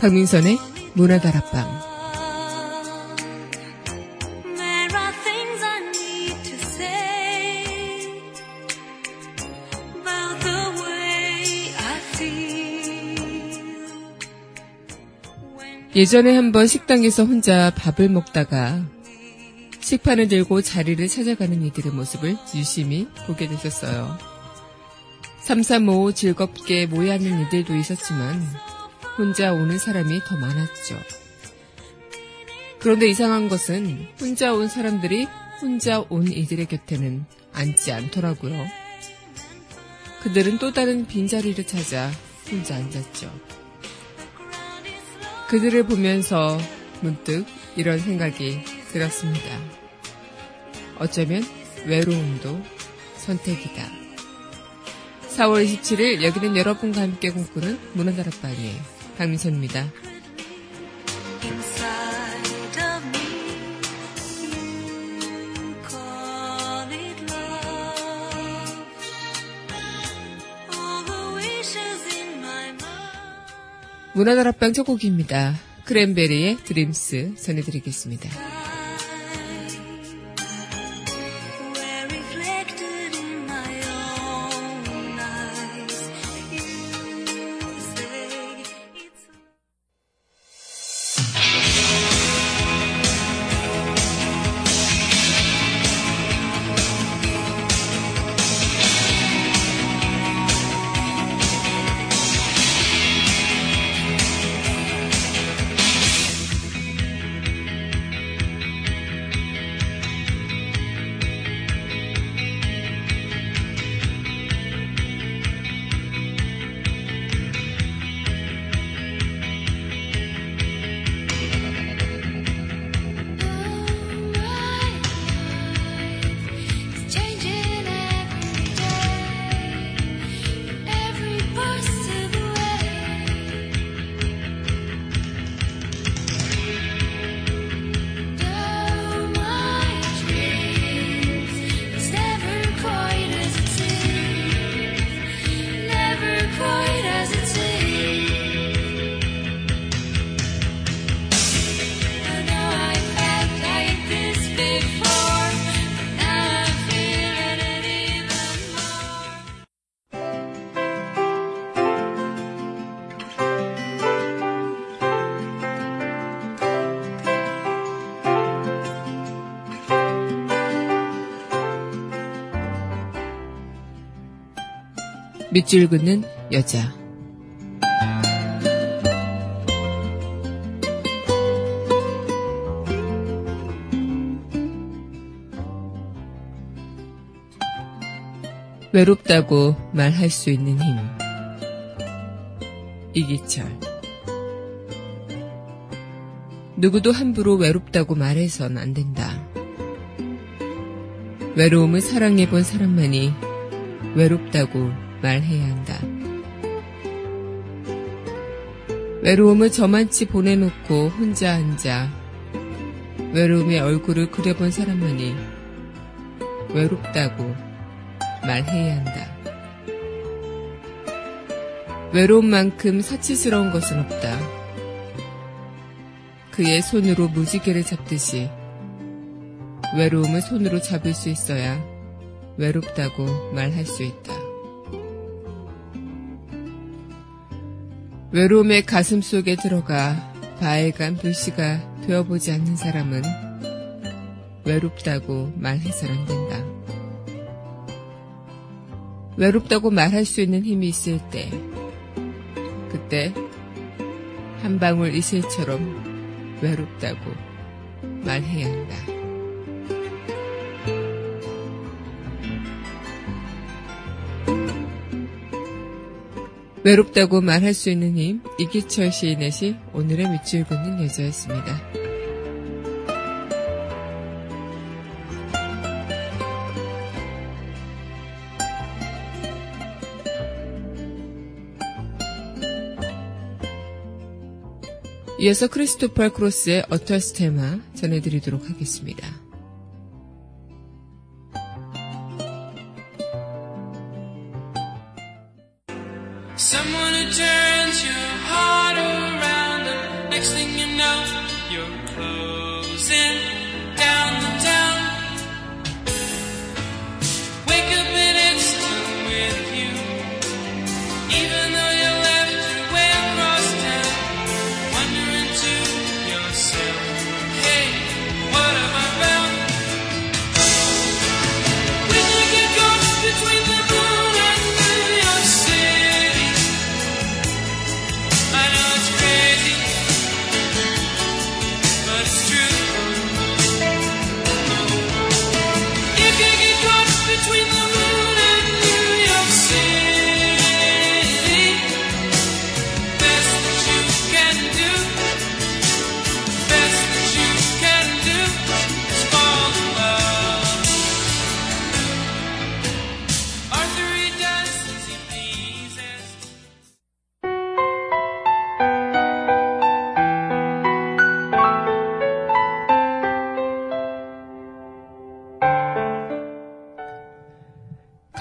강민선의 문화다락방 예전에 한번 식당에서 혼자 밥을 먹다가 식판을 들고 자리를 찾아가는 이들의 모습을 유심히 보게 됐었어요. 삼삼오오 즐겁게 모여 앉는 이들도 있었지만 혼자 오는 사람이 더 많았죠. 그런데 이상한 것은 혼자 온 사람들이 혼자 온 이들의 곁에는 앉지 않더라고요. 그들은 또 다른 빈자리를 찾아 혼자 앉았죠. 그들을 보면서 문득 이런 생각이 들었습니다. 어쩌면 외로움도 선택이다. 4월 27일 여기는 여러분과 함께 꿈꾸는 문화다락방의 강민선입니다. 문화다락방 첫 곡입니다. 크랜베리의 드림스 전해드리겠습니다. 밑줄 긋는 여자. 외롭다고 말할 수 있는 힘. 이기철. 누구도 함부로 외롭다고 말해선 안 된다. 외로움을 사랑해본 사람만이 외롭다고 말해야 한다. 외로움을 저만치 보내놓고 혼자 앉아 외로움의 얼굴을 그려본 사람만이 외롭다고 말해야 한다. 외로움만큼 사치스러운 것은 없다. 그의 손으로 무지개를 잡듯이 외로움을 손으로 잡을 수 있어야 외롭다고 말할 수 있다. 외로움의 가슴 속에 들어가 바에간 불씨가 되어보지 않는 사람은 외롭다고 말해서는 안 된다. 외롭다고 말할 수 있는 힘이 있을 때, 그때 한 방울 이슬처럼 외롭다고 말해야 한다. 외롭다고 말할 수 있는 힘, 이기철 시인의 시, 오늘의 밑줄 긋는 여자였습니다. 이어서 크리스토퍼 크로스의 어터스테마 전해드리도록 하겠습니다.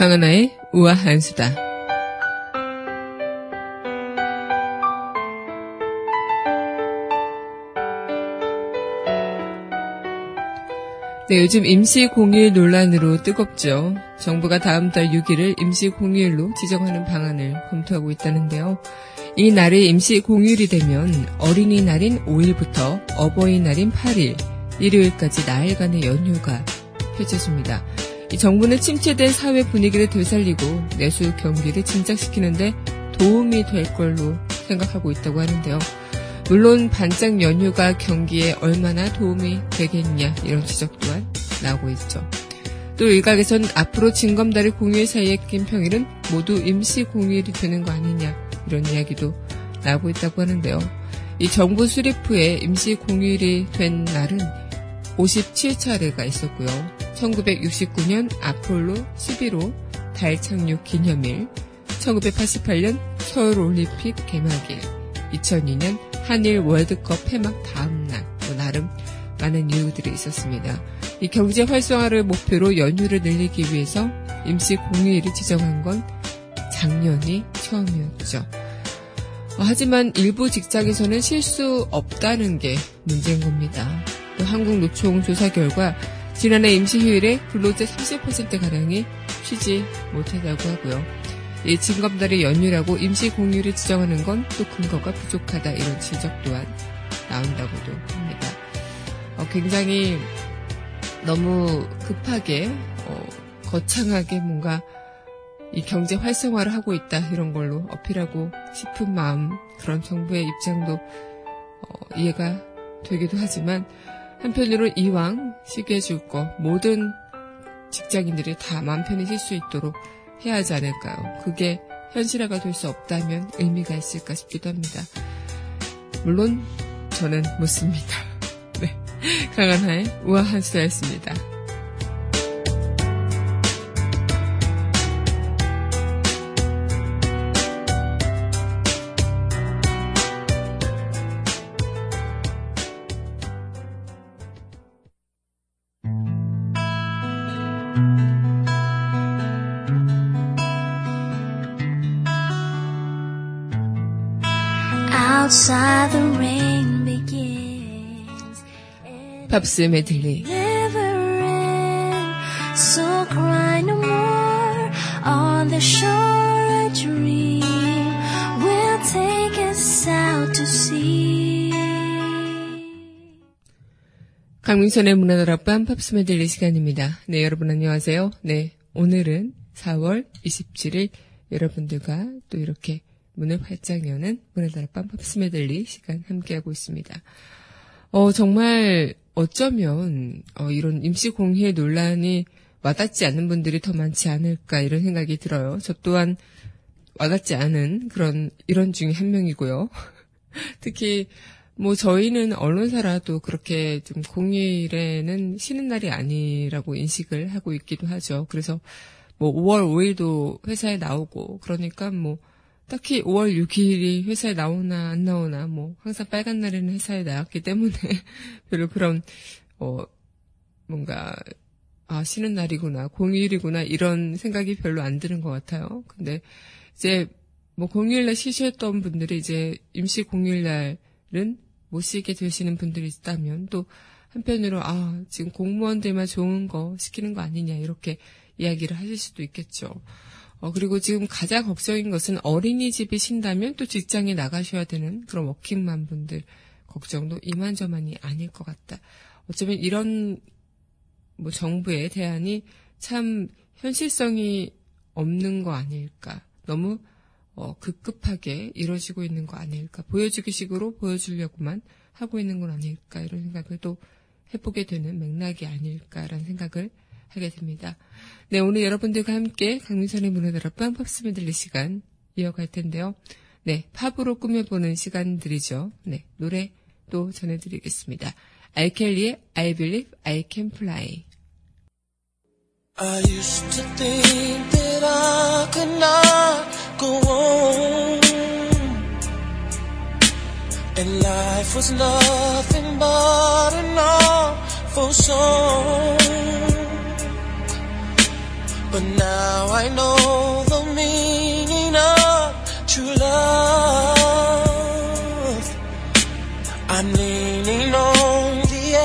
강하나의 우아한 수다. 네, 요즘 임시 공휴일 논란으로 뜨겁죠. 정부가 다음 달 6일을 임시 공휴일로 지정하는 방안을 검토하고 있다는데요. 이 날이 임시 공휴일이 되면 어린이날인 5일부터 어버이날인 8일, 일요일까지 나흘간의 연휴가 펼쳐집니다. 이 정부는 침체된 사회 분위기를 되살리고 내수 경기를 진작시키는데 도움이 될 걸로 생각하고 있다고 하는데요. 물론 반짝 연휴가 경기에 얼마나 도움이 되겠냐 이런 지적 또한 나오고 있죠. 또 일각에선 앞으로 징검다리 공휴일 사이에 낀 평일은 모두 임시 공휴일이 되는 거 아니냐 이런 이야기도 나오고 있다고 하는데요. 이 정부 수립 후에 임시 공휴일이 된 날은 57차례가 있었고요. 1969년 아폴로 11호 달 착륙 기념일, 1988년 서울 올림픽 개막일, 2002년 한일 월드컵 폐막 다음 날, 뭐 나름 많은 이유들이 있었습니다. 이 경제 활성화를 목표로 연휴를 늘리기 위해서 임시 공휴일을 지정한 건 작년이 처음이었죠. 어, 하지만 일부 직장에서는 쉴수 없다는 게 문제인 겁니다. 또 한국노총 조사 결과 지난해 임시휴일에 근로자 30%가량이 쉬지 못했다고 하고요. 이 징검다리 연휴라고 임시공휴일을 지정하는 건 또 근거가 부족하다 이런 지적 또한 나온다고도 합니다. 어, 굉장히 너무 급하게 어, 거창하게 뭔가 이 경제 활성화를 하고 있다 이런 걸로 어필하고 싶은 마음 그런 정부의 입장도 어, 이해가 되기도 하지만 한편으로 이왕 쉬게 해줄 거 모든 직장인들이 다 마음 편히 쉴 수 있도록 해야 하지 않을까요? 그게 현실화가 될 수 없다면 의미가 있을까 싶기도 합니다. 물론 저는 묻습니다. 네, 강한하의 우아한 수다였습니다. Outside the rain begins. 팝스 메들리 Never end. So cry no more on the shore. A dream will take us out to sea. 강민선의 문화다락방 팝스 메들리 시간입니다. 네, 여러분 안녕하세요. 네, 오늘은 4월 27일 여러분들과 또 이렇게 문을 활짝 여는 문화다락방 팝스 메들리 시간 함께하고 있습니다. 어, 정말 어쩌면 어, 이런 임시 공휴일 논란이 와닿지 않는 분들이 더 많지 않을까 이런 생각이 들어요. 저 또한 와닿지 않은 그런 이런 중에 한 명이고요. 특히 뭐 저희는 언론사라도 그렇게 좀 공휴일에는 쉬는 날이 아니라고 인식을 하고 있기도 하죠. 그래서 뭐 5월 5일도 회사에 나오고 그러니까 뭐 딱히 5월 6일이 회사에 나오나 안 나오나 뭐 항상 빨간 날에는 회사에 나왔기 때문에 별로 그런 어 뭔가 아 쉬는 날이구나 공휴일이구나 이런 생각이 별로 안 드는 것 같아요. 근데 이제 뭐 공휴일 날 쉬셨던 분들이 이제 임시 공휴일 날은 못 쉬게 되시는 분들이 있다면 또 한편으로 아 지금 공무원들만 좋은 거 시키는 거 아니냐 이렇게 이야기를 하실 수도 있겠죠. 어, 그리고 지금 가장 걱정인 것은 어린이집이 쉰다면 또 직장에 나가셔야 되는 그런 워킹맘 분들 걱정도 이만저만이 아닐 것 같다. 어쩌면 이런 뭐 정부의 대안이 참 현실성이 없는 거 아닐까. 너무 어, 급급하게 이루어지고 있는 거 아닐까. 보여주기 식으로 보여주려고만 하고 있는 건 아닐까. 이런 생각을 또 해보게 되는 맥락이 아닐까라는 생각을 하게 됩니다. 네, 오늘 여러분들과 함께 강민선의 문화다락방 팝스 메 들리 시간 이어갈 텐데요. 네, 팝으로 꾸며보는 시간들이죠. 네, 노래 또 전해드리겠습니다. 알켈리의 I Believe I Can Fly. I used to think that I could not go on. And life was nothing but an awful song. But now I know the meaning of true love. I'm leaning on the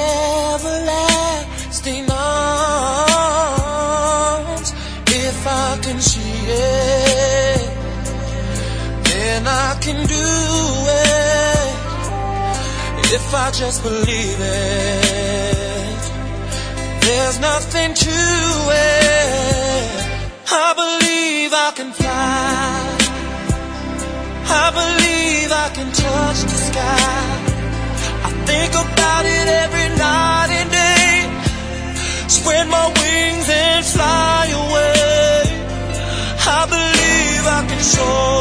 everlasting arms. If I can see it, then I can do it. If I just believe it, there's nothing to it. I believe I can fly. I believe I can touch the sky. I think about it every night and day. Spread my wings and fly away. I believe I can soar.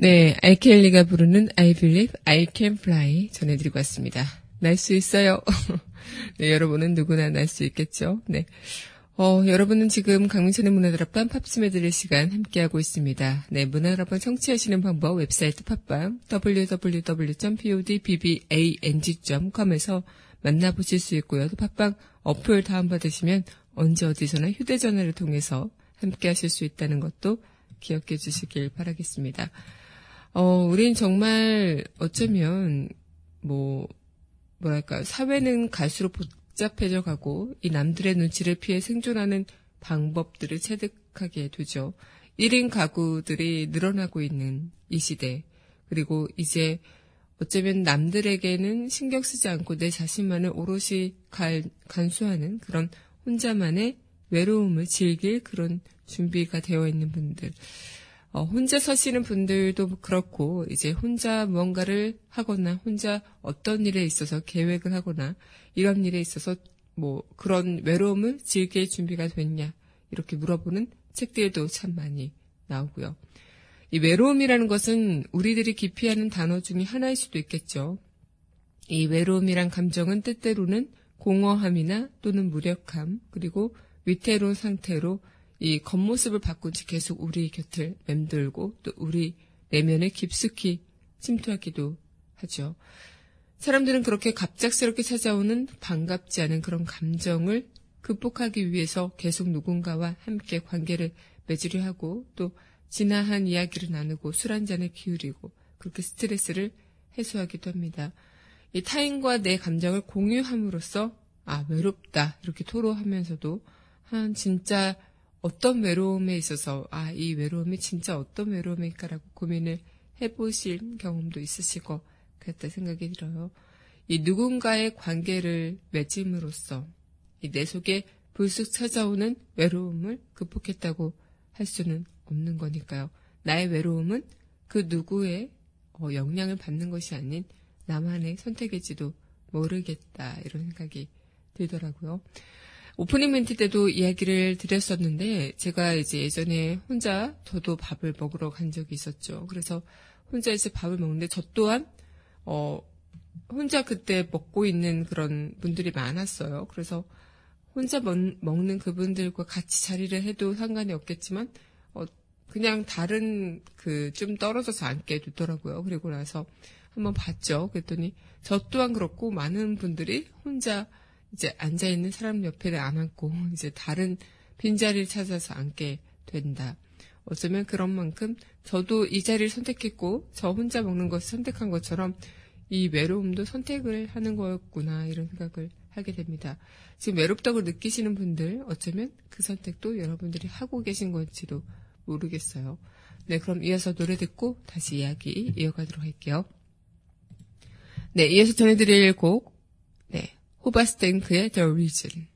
네, 알켈리가 부르는 I Believe I Can Fly 전해드리고 왔습니다. 날 수 있어요. 네, 여러분은 누구나 날 수 있겠죠. 네. 어, 여러분은 지금 강민선의 문화다락방 팝스메 들을 시간 함께하고 있습니다. 네, 문화다락방 청취하시는 방법 웹사이트 팝방 www.podbbang.com에서 만나보실 수 있고요. 또 팝방 어플 다운받으시면 언제 어디서나 휴대전화를 통해서 함께하실 수 있다는 것도 기억해 주시길 바라겠습니다. 어, 우린 정말 어쩌면 뭐 뭐랄까 사회는 갈수록 복잡해져 가고 이 남들의 눈치를 피해 생존하는 방법들을 체득하게 되죠. 1인 가구들이 늘어나고 있는 이 시대. 그리고 이제 어쩌면 남들에게는 신경 쓰지 않고 내 자신만을 오롯이 갈- 간수하는 그런 혼자만의 외로움을 즐길 그런 준비가 되어 있는 분들. 어, 혼자 서시는 분들도 그렇고, 이제 혼자 무언가를 하거나, 혼자 어떤 일에 있어서 계획을 하거나, 이런 일에 있어서 뭐 그런 외로움을 즐길 준비가 됐냐, 이렇게 물어보는 책들도 참 많이 나오고요. 이 외로움이라는 것은 우리들이 기피하는 단어 중에 하나일 수도 있겠죠. 이 외로움이란 감정은 때때로는 공허함이나 또는 무력함, 그리고 위태로운 상태로 이 겉모습을 바꾼 채 계속 우리 곁을 맴돌고 또 우리 내면에 깊숙이 침투하기도 하죠. 사람들은 그렇게 갑작스럽게 찾아오는 반갑지 않은 그런 감정을 극복하기 위해서 계속 누군가와 함께 관계를 맺으려 하고 또 진화한 이야기를 나누고 술 한 잔을 기울이고 그렇게 스트레스를 해소하기도 합니다. 이 타인과 내 감정을 공유함으로써 아 외롭다 이렇게 토로하면서도 한 진짜 어떤 외로움에 있어서 아 이 외로움이 진짜 어떤 외로움일까라고 고민을 해보실 경험도 것 같다 생각이 들어요. 이 누군가의 관계를 맺음으로써 이 내 속에 불쑥 찾아오는 외로움을 극복했다고 할 수는 없는 거니까요. 나의 외로움은 그 누구의 어, 영향을 받는 것이 아닌 나만의 선택일지도 모르겠다 이런 생각이 들더라고요. 오프닝 멘트 때도 이야기를 드렸었는데 제가 이제 예전에 혼자 저도 밥을 먹으러 간 적이 있었죠. 그래서 혼자 이제 밥을 먹는데 저 또한 어 혼자 그때 먹고 있는 그런 분들이 많았어요. 그래서 혼자 먹, 먹는 그분들과 같이 자리를 해도 상관이 없겠지만 어 그냥 다른 그 좀 떨어져서 앉게 되더라고요. 그리고 나서 한번 봤죠. 그랬더니 저 또한 그렇고 많은 분들이 혼자 이제 앉아있는 사람 옆에를 안 앉고 이제 다른 빈자리를 찾아서 앉게 된다. 어쩌면 그런 만큼 저도 이 자리를 선택했고 저 혼자 먹는 것을 선택한 것처럼 이 외로움도 선택을 하는 거였구나 이런 생각을 하게 됩니다. 지금 외롭다고 느끼시는 분들 어쩌면 그 선택도 여러분들이 하고 계신 건지도 모르겠어요. 네, 그럼 이어서 노래 듣고 다시 이야기 이어가도록 할게요. 네, 이어서 전해드릴 곡, 네, 호바스탱크의 The Reason.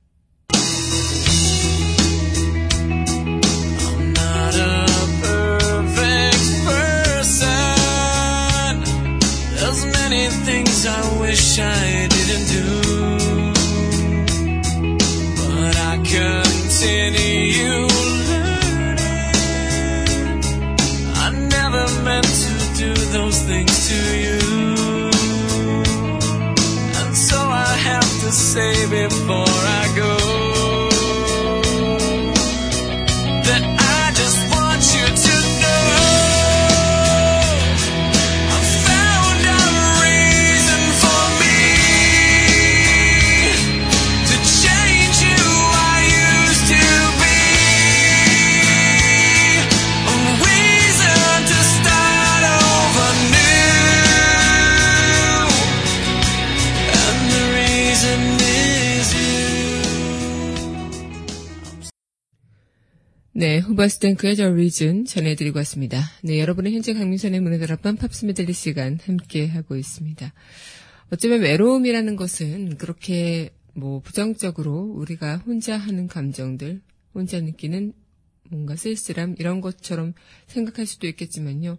I'm not a perfect person. There's many things I wish I 네, 호바스탱크의 The Reason 전해드리고 왔습니다. 네, 여러분은 현재 강민선의 문을 열었던 팝스 메들리 시간 함께 하고 있습니다. 어쩌면 외로움이라는 것은 그렇게 뭐 부정적으로 우리가 혼자 하는 감정들, 혼자 느끼는 뭔가 쓸쓸함 이런 것처럼 생각할 수도 있겠지만요.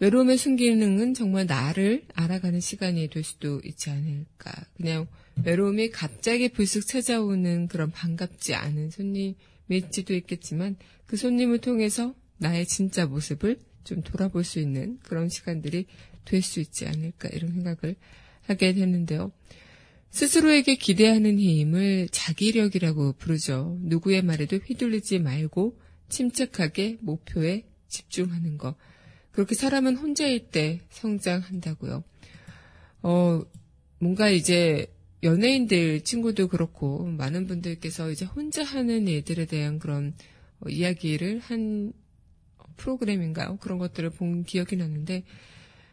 외로움의 순기능은 정말 나를 알아가는 시간이 될 수도 있지 않을까. 그냥 외로움이 갑자기 불쑥 찾아오는 그런 반갑지 않은 손님 일지도 있겠지만 그 손님을 통해서 나의 진짜 모습을 좀 돌아볼 수 있는 그런 시간들이 될 수 있지 않을까 이런 생각을 하게 되는데요. 스스로에게 기대하는 힘을 자기력이라고 부르죠. 누구의 말에도 휘둘리지 말고 침착하게 목표에 집중하는 것. 그렇게 사람은 혼자일 때 성장한다고요. 어, 뭔가 이제 연예인들 친구도 그렇고 많은 분들께서 이제 혼자 하는 일들에 대한 그런 어, 이야기를 한 프로그램인가요? 그런 것들을 본 기억이 나는데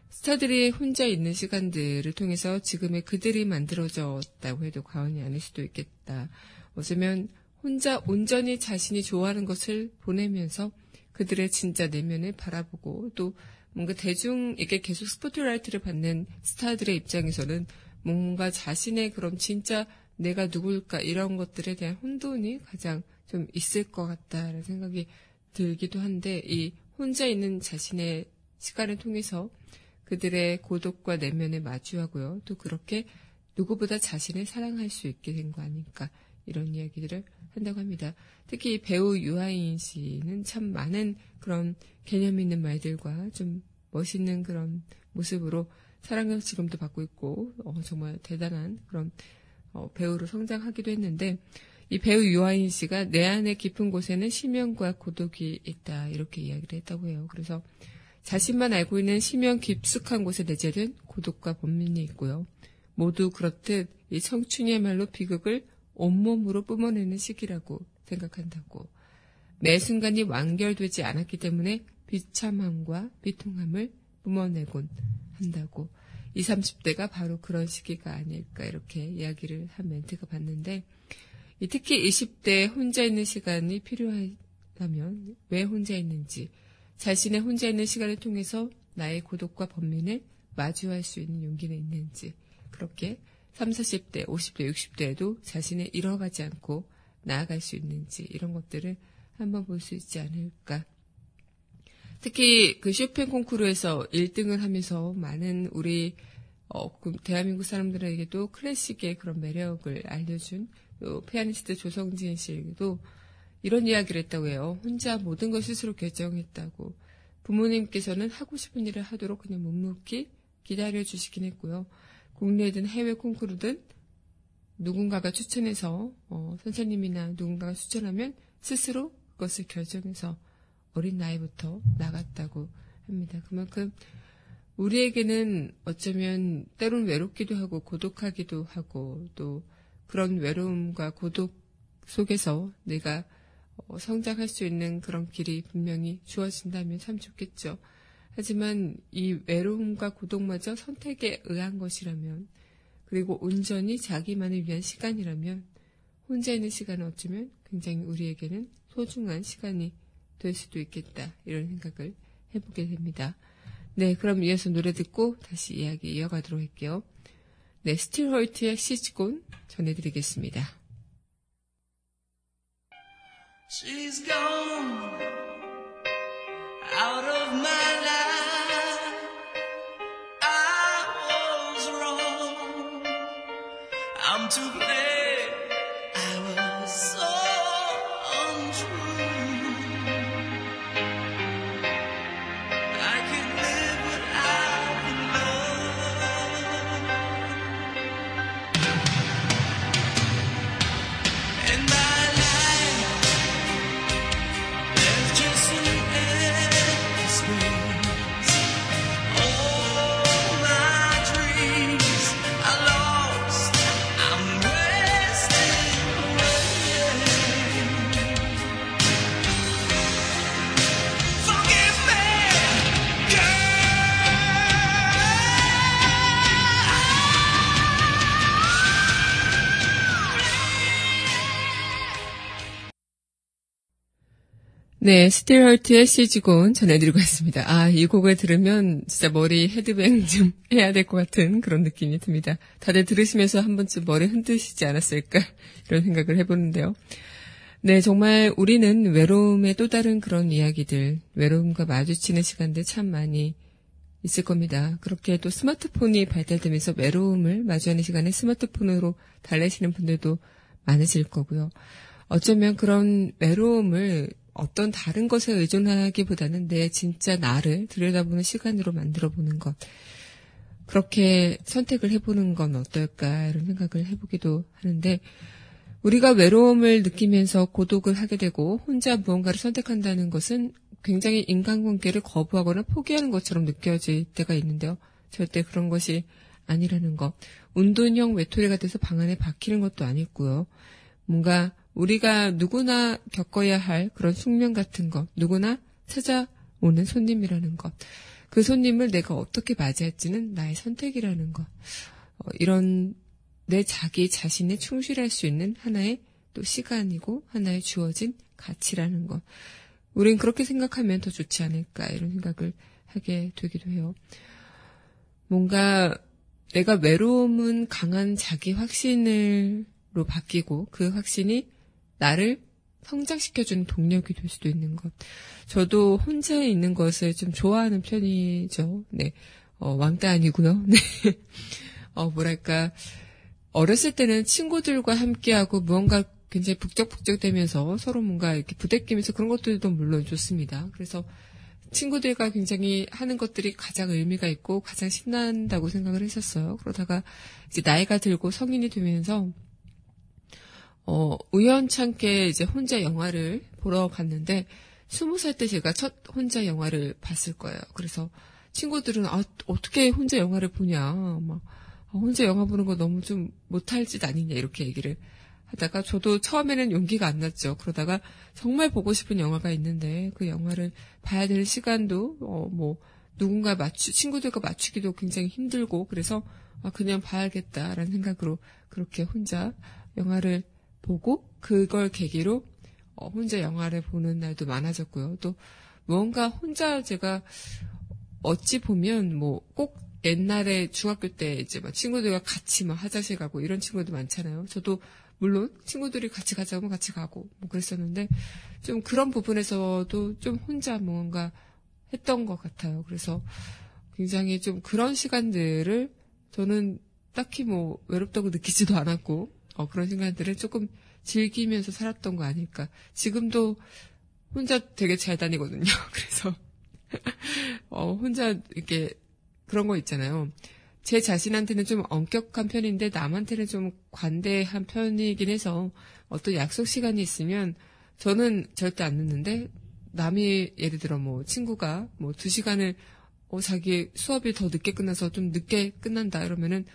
스타들이 혼자 있는 시간들을 통해서 지금의 그들이 만들어졌다고 해도 과언이 아닐 수도 있겠다. 어쩌면 혼자 온전히 자신이 좋아하는 것을 보내면서 그들의 진짜 내면을 바라보고 또 뭔가 대중에게 계속 스포트라이트를 받는 스타들의 입장에서는 뭔가 자신의 그런 진짜 내가 누굴까 이런 것들에 대한 혼돈이 가장 좀 있을 것 같다라는 생각이 들기도 한데 이 혼자 있는 자신의 시간을 통해서 그들의 고독과 내면을 마주하고요. 또 그렇게 누구보다 자신을 사랑할 수 있게 된 거 아닐까 이런 이야기들을 한다고 합니다. 특히 이 배우 유아인 씨는 참 많은 그런 개념 있는 말들과 좀 멋있는 그런 모습으로 사랑을 지금도 받고 있고 어, 정말 대단한 그런 어, 배우로 성장하기도 했는데 이 배우 유아인 씨가 내 안의 깊은 곳에는 심연과 고독이 있다 이렇게 이야기를 했다고 해요. 그래서 자신만 알고 있는 심연 깊숙한 곳에 내재된 고독과 번민이 있고요. 모두 그렇듯 이 청춘이야말로 비극을 온몸으로 뿜어내는 시기라고 생각한다고. 매 순간이 완결되지 않았기 때문에 비참함과 비통함을 뿜어내곤 한다고. 20, 30대가 바로 그런 시기가 아닐까 이렇게 이야기를 한 멘트가 봤는데 이 특히 20대 혼자 있는 시간이 필요하다면 왜 혼자 있는지 자신의 혼자 있는 시간을 통해서 나의 고독과 번민을 마주할 수 있는 용기는 있는지 그렇게 30, 40대, 50대, 60대에도 자신을 잃어가지 않고 나아갈 수 있는지 이런 것들을 한번 볼 수 있지 않을까. 특히 그 쇼팽 콩쿠르에서 1등을 하면서 많은 우리 어, 그 대한민국 사람들에게도 클래식의 그런 매력을 알려준 또 피아니스트 조성진 씨도 이런 이야기를 했다고 해요. 혼자 모든 걸 스스로 결정했다고. 부모님께서는 하고 싶은 일을 하도록 그냥 묵묵히 기다려 주시긴 했고요. 국내든 해외 콩쿠르든 누군가가 추천해서 어, 선생님이나 누군가가 추천하면 스스로 그것을 결정해서 어린 나이부터 나갔다고 합니다. 그만큼 우리에게는 어쩌면 때론 외롭기도 하고 고독하기도 하고 또 그런 외로움과 고독 속에서 내가 어, 성장할 수 있는 그런 길이 분명히 주어진다면 참 좋겠죠. 하지만 이 외로움과 고독마저 선택에 의한 것이라면 그리고 온전히 자기만을 위한 시간이라면 혼자 있는 시간은 어쩌면 굉장히 우리에게는 소중한 시간이 될 수도 있겠다. 이런 생각을 해보게 됩니다. 네, 그럼 이어서 노래 듣고 다시 이야기 이어가도록 할게요. 네, 스틸홀트의 시즈곤 전해드리겠습니다. She's gone out of my life. I was wrong. I'm to blame. 네, 스틸홀트의 시즈곤 전해드리고 있습니다. 아, 이 곡을 들으면 진짜 머리 헤드뱅 좀 해야 될 것 같은 그런 느낌이 듭니다. 다들 들으시면서 한 번쯤 머리 흔드시지 않았을까 이런 생각을 해보는데요. 네, 정말 우리는 외로움의 또 다른 그런 이야기들, 외로움과 마주치는 시간들 참 많이 있을 겁니다. 그렇게 또 스마트폰이 발달되면서 외로움을 마주하는 시간에 스마트폰으로 달래시는 분들도 많으실 거고요. 어쩌면 그런 외로움을 어떤 다른 것에 의존하기보다는 내 진짜 나를 들여다보는 시간으로 만들어 보는 것. 그렇게 선택을 해보는 건 어떨까 이런 생각을 해보기도 하는데 우리가 외로움을 느끼면서 고독을 하게 되고 혼자 무언가를 선택한다는 것은 굉장히 인간관계를 거부하거나 포기하는 것처럼 느껴질 때가 있는데요. 절대 그런 것이 아니라는 것. 운동형 외톨이가 돼서 방 안에 박히는 것도 아니고요. 뭔가 우리가 누구나 겪어야 할 그런 숙명 같은 것, 누구나 찾아오는 손님이라는 것. 그 손님을 내가 어떻게 맞이할지는 나의 선택이라는 것. 어, 이런 내 자기 자신에 충실할 수 있는 하나의 또 시간이고 하나의 주어진 가치라는 것. 우린 그렇게 생각하면 더 좋지 않을까 이런 생각을 하게 되기도 해요. 뭔가 내가 외로움은 강한 자기 확신으로 바뀌고 그 확신이 나를 성장시켜주는 동력이 될 수도 있는 것. 저도 혼자 있는 것을 좀 좋아하는 편이죠. 네. 어, 왕따 아니고요. 네. 어, 뭐랄까. 어렸을 때는 친구들과 함께하고 무언가 굉장히 북적북적대면서 서로 뭔가 이렇게 부대끼면서 그런 것들도 물론 좋습니다. 그래서 친구들과 굉장히 하는 것들이 가장 의미가 있고 가장 신난다고 생각을 했었어요. 그러다가 이제 나이가 들고 성인이 되면서 어, 우연찮게 이제 혼자 영화를 보러 갔는데, 스무 살 때 제가 첫 혼자 영화를 봤을 거예요. 그래서 친구들은, 아, 어떻게 혼자 영화를 보냐. 막, 아, 혼자 영화 보는 거 너무 좀 못할 짓 아니냐. 이렇게 얘기를 하다가 저도 처음에는 용기가 안 났죠. 그러다가 정말 보고 싶은 영화가 있는데, 그 영화를 봐야 될 시간도, 어, 뭐, 누군가 맞추, 친구들과 맞추기도 굉장히 힘들고, 그래서, 아, 그냥 봐야겠다라는 생각으로 그렇게 혼자 영화를 보고 그걸 계기로 어, 혼자 영화를 보는 날도 많아졌고요. 또 무언가 혼자 제가 어찌 보면 뭐 꼭 옛날에 중학교 때 이제 막 친구들과 같이 막 화장실 가고 이런 친구도 많잖아요. 저도 물론 친구들이 같이 가자고 같이 가고 뭐 그랬었는데 좀 그런 부분에서도 좀 혼자 뭔가 했던 것 같아요. 그래서 굉장히 좀 그런 시간들을 저는 딱히 뭐 외롭다고 느끼지도 않았고 어, 그런 시간들을 조금 즐기면서 살았던 거 아닐까. 지금도 혼자 되게 잘 다니거든요. 그래서, 어, 혼자 이렇게 그런 거 있잖아요. 제 자신한테는 좀 엄격한 편인데 남한테는 좀 관대한 편이긴 해서 어떤 약속 시간이 있으면 저는 절대 안 늦는데 남이 예를 들어 뭐 친구가 뭐 두 시간을 어, 자기 수업이 더 늦게 끝나서 좀 늦게 끝난다 이러면은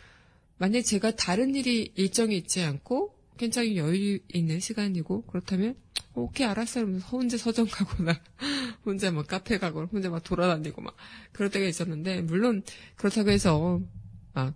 만약에 제가 다른 일이 일정이 있지 않고 굉장히 여유 있는 시간이고 그렇다면 어, 오케이 알았어 이러면서 혼자 서점 가거나 혼자 막 카페 가거나 혼자 막 돌아다니고 막 그럴 때가 있었는데 물론 그렇다고 해서 막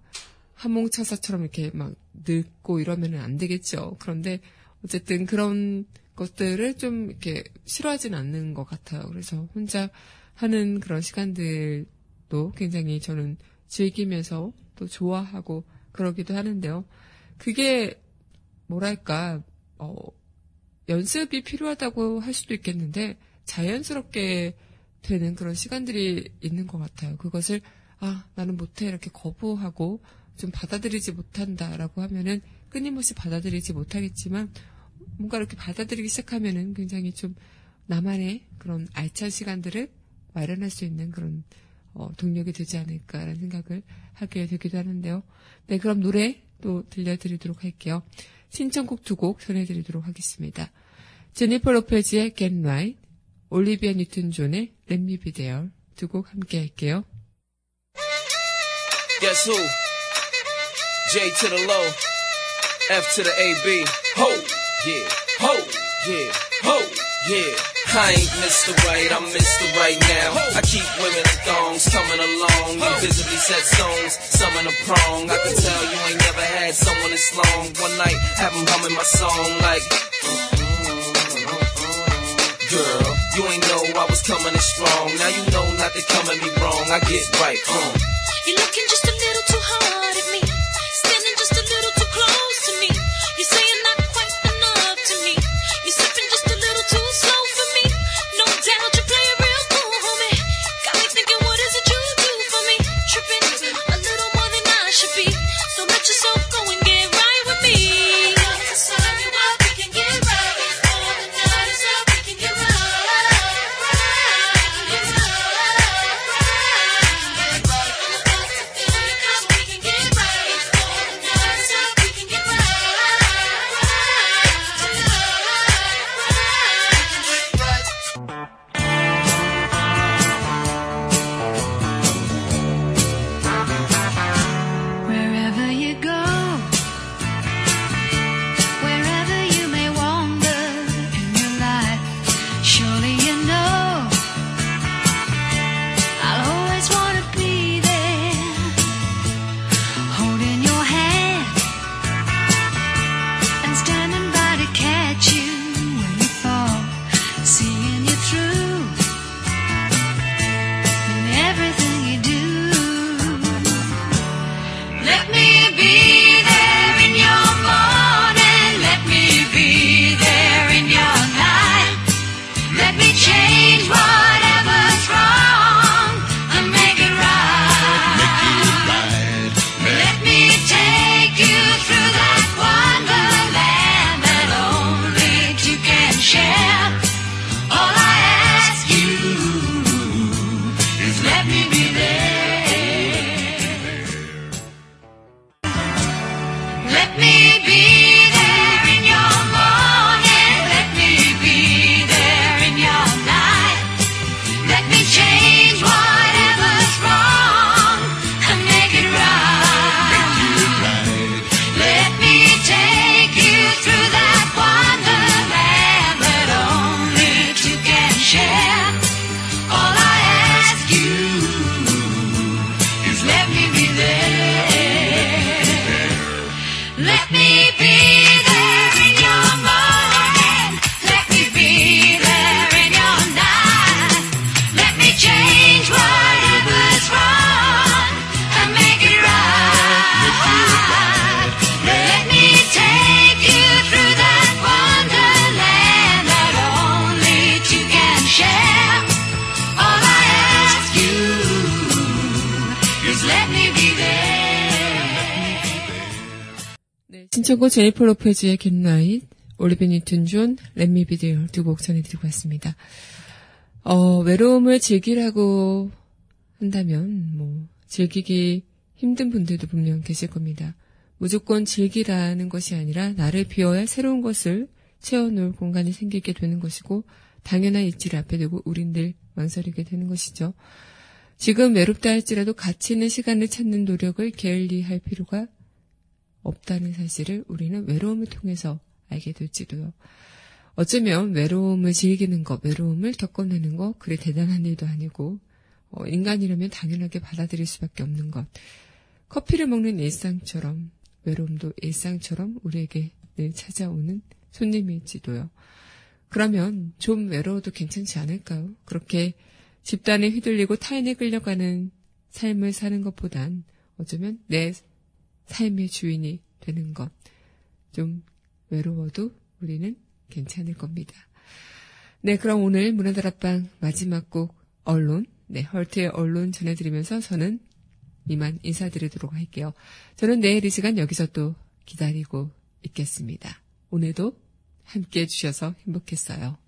한몽차사처럼 이렇게 막 늙고 이러면은 안 되겠죠. 그런데 어쨌든 그런 것들을 좀 이렇게 싫어하진 않는 것 같아요. 그래서 혼자 하는 그런 시간들도 굉장히 저는 즐기면서 또 좋아하고 그러기도 하는데요. 그게 뭐랄까, 어, 연습이 필요하다고 할 수도 있겠는데 자연스럽게 되는 그런 시간들이 있는 것 같아요. 그것을 아 나는 못해 이렇게 거부하고 좀 받아들이지 못한다라고 하면은 끊임없이 받아들이지 못하겠지만 뭔가 이렇게 받아들이기 시작하면은 굉장히 좀 나만의 그런 알찬 시간들을 마련할 수 있는 그런 어, 동력이 되지 않을까라는 생각을 하게 되기도 하는데요. 네, 그럼 노래 또 들려드리도록 할게요. 신청곡 두 곡 전해드리도록 하겠습니다. 제니퍼 로페즈의 Get Right, 올리비아 뉴튼 존의 Let Me Be There 두 곡 함께 할게요. Guess who? J to the low, F to the AB. Ho, yeah, ho, yeah, ho, yeah. I ain't Mr. Right, I'm Mr. Right now. I keep women in thongs coming along. You visibly set stones, some in a prong. I can tell you ain't never had someone this long. One night, have 'em humming my song like. Girl, you ain't know I was coming in strong. Now you know not to come at me wrong. I get right, uh. You're looking just 신청곡 제니퍼 로페즈의 Right, 올리비 뉴튼 존, Be There 두곡 전해드리고 왔습니다. 어, 외로움을 즐기라고 한다면, 뭐, 즐기기 힘든 분들도 분명 계실 겁니다. 무조건 즐기라는 것이 아니라 나를 비워야 새로운 것을 채워놓을 공간이 생기게 되는 것이고, 당연한 이치를 앞에 두고 우린 늘 망설이게 되는 것이죠. 지금 외롭다 할지라도 가치 있는 시간을 찾는 노력을 게을리 할 필요가 없다는 사실을 우리는 외로움을 통해서 알게 될지도요. 어쩌면 외로움을 즐기는 것, 외로움을 겪어내는 것, 그리 대단한 일도 아니고, 어, 인간이라면 당연하게 받아들일 수밖에 없는 것. 커피를 먹는 일상처럼, 외로움도 일상처럼 우리에게 늘 찾아오는 손님일지도요. 그러면 좀 외로워도 괜찮지 않을까요? 그렇게 집단에 휘둘리고 타인에 끌려가는 삶을 사는 것보단 어쩌면 내 삶의 주인이 되는 것. 좀 외로워도 우리는 괜찮을 겁니다. 네, 그럼 오늘 문화다락방 마지막 곡 언론, 네, 헐트의 언론 전해드리면서 저는 이만 인사드리도록 할게요. 저는 내일 이 시간 여기서 또 기다리고 있겠습니다. 오늘도 함께 해주셔서 행복했어요.